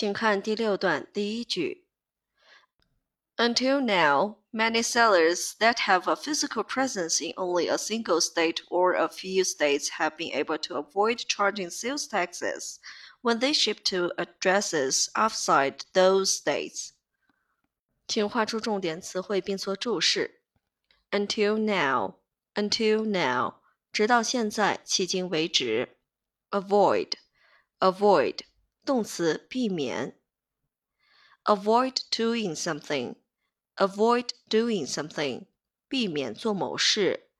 请看第六段第一句。Until now, many sellers that have a physical presence in only a single state or a few states have been able to avoid charging sales taxes when they ship to addresses outside those states. 请画出重点词汇并做注释。Until now, until now，直到现在，迄今为止。Avoid, avoid， 动词，避免。Avoid doing something, avoid doing something，避免做某事。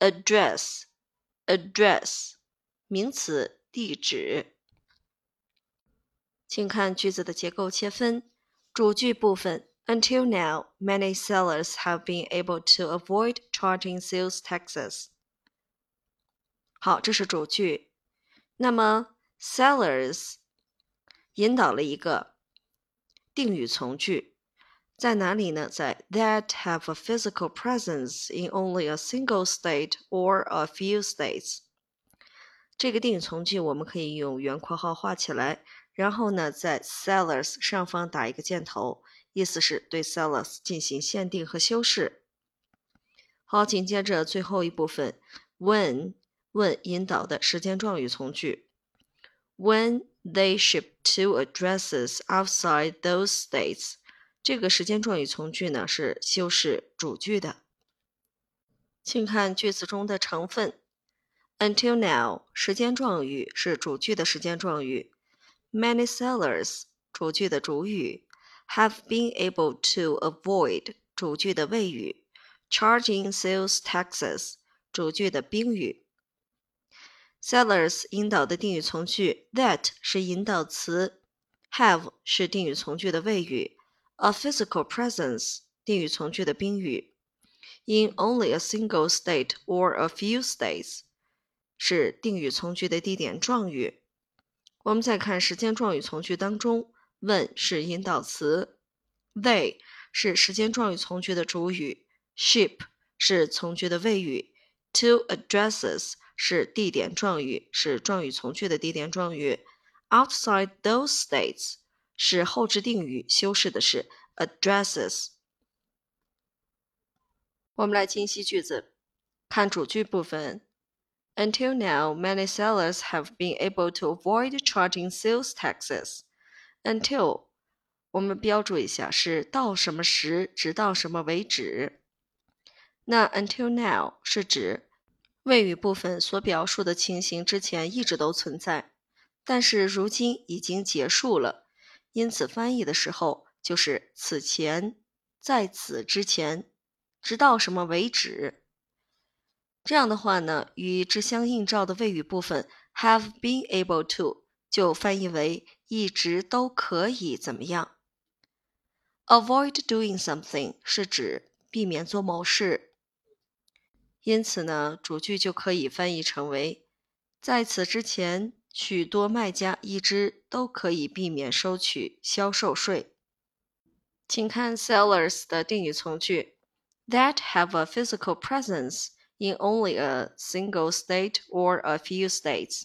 Address, address，名词，地址。请看句子的结构切分，主句部分。Until now, many sellers have been able to avoid charging sales taxes. 好，这是主句。那么 sellers 引导了一个定语从句，在哪里呢？在 that have a physical presence in only a single state or a few states。这个定语从句我们可以用圆括号画起来，然后呢，在 sellers 上方打一个箭头。意思是对 sellers 进行限定和修饰。好，紧接着最后一部分，when 问引导的时间状语从句，when they ship to addresses outside those states，这个时间状语从句呢是修饰主句的。请看句子中的成分，until now 时间状语是主句的时间状语，many sellers 主句的主语。have been able to avoid 主句的谓语，charging sales taxes 主句的宾语。 Sellers 引导的定语从句，that 是引导词，have 是定语从句的谓语，a physical presence 定语从句的宾语，in only a single state or a few states 是定语从句的地点状语。我们再看时间状语从句当中。，when 是引导词，they 是时间状语从句的主语，ship 是从句的谓语，to addresses 是地点状语，是状语从句的地点状语，outside those states 是后置定语，修饰的是 addresses。我们来清晰句子，看主句部分。Until now, many sellers have been able to avoid charging sales taxes. Until，我们标注一下是到什么时，直到什么为止。那 until now 是指谓语部分所表述的情形之前一直都存在，但是如今已经结束了，因此翻译的时候就是此前，在此之前，直到什么为止。这样的话呢，与之相映照的谓语部分 have been able to。就翻译为一直都可以怎么样？Avoid doing something 是指避免做某事，因此呢，主句就可以翻译成为在此之前，许多卖家一直都可以避免收取销售税。请看 sellers 的定语从句：that have a physical presence in only a single state or a few states。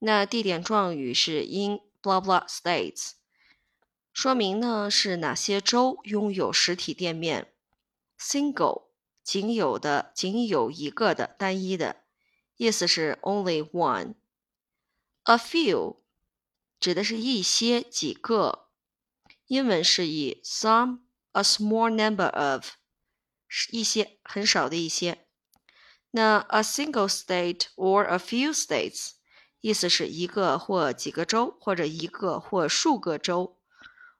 那地点状语是 in blah blah states，说明呢是哪些州拥有实体店面。single 仅有的，仅有一个的，单一的，意思是 only one。a few 指的是一些，几个。英文是以 some，a small number of，一些，很少的一些。那 a single state or a few states。意思是一个或几个州，或者一个或数个州。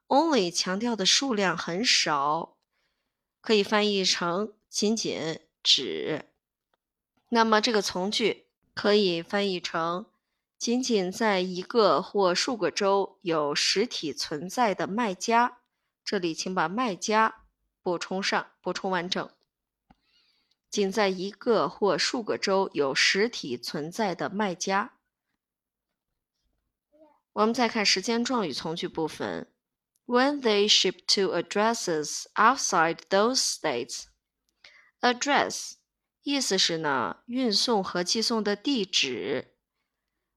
Only 强调的数量很少，可以翻译成仅仅指。那么这个从句可以翻译成仅仅在一个或数个州有实体存在的卖家。这里请把卖家补充上，补充完整。仅在一个或数个州有实体存在的卖家。我们再看时间状语从句部分，When they ship to addresses outside those states address 意思是呢运送和寄送的地址，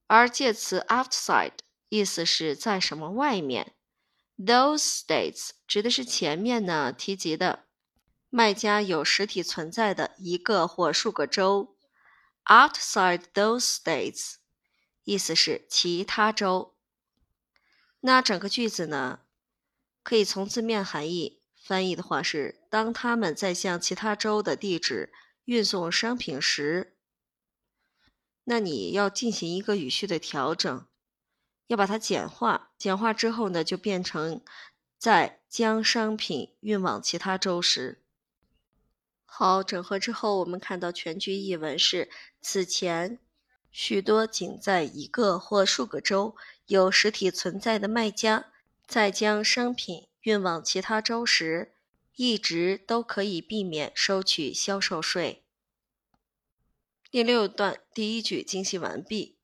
而介词 outside 意思是在什么外面。Those states 指的是前面呢提及的卖家有实体存在的一个或数个州。Outside those states 意思是其他州。那整个句子呢，可以从字面含义翻译的话是：当他们在向其他州的地址运送商品时，那你要进行一个语序的调整。要把它简化，简化之后呢，就变成在将商品运往其他州时。好，整合之后，我们看到全句译文是：此前，许多仅在一个或数个州有实体存在的卖家，在将商品运往其他州时，一直都可以避免收取销售税。第六段第一句精细完毕。